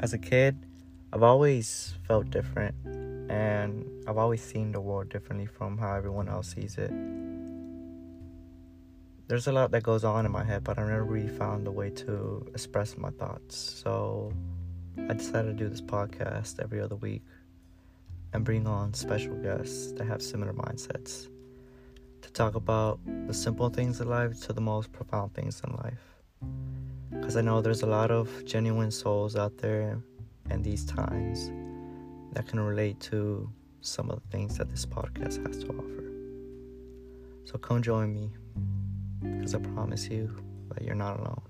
As a kid, I've always felt different and I've always seen the world differently from how everyone else sees it. There's a lot that goes on in my head, but I never really found a way to express my thoughts. So I decided to do this podcast every other week and bring on special guests that have similar mindsets to talk about the simple things in life to the most profound things in life. Because I know there's a lot of genuine souls out there in these times that can relate to some of the things that this podcast has to offer. So come join me because I promise you that you're not alone.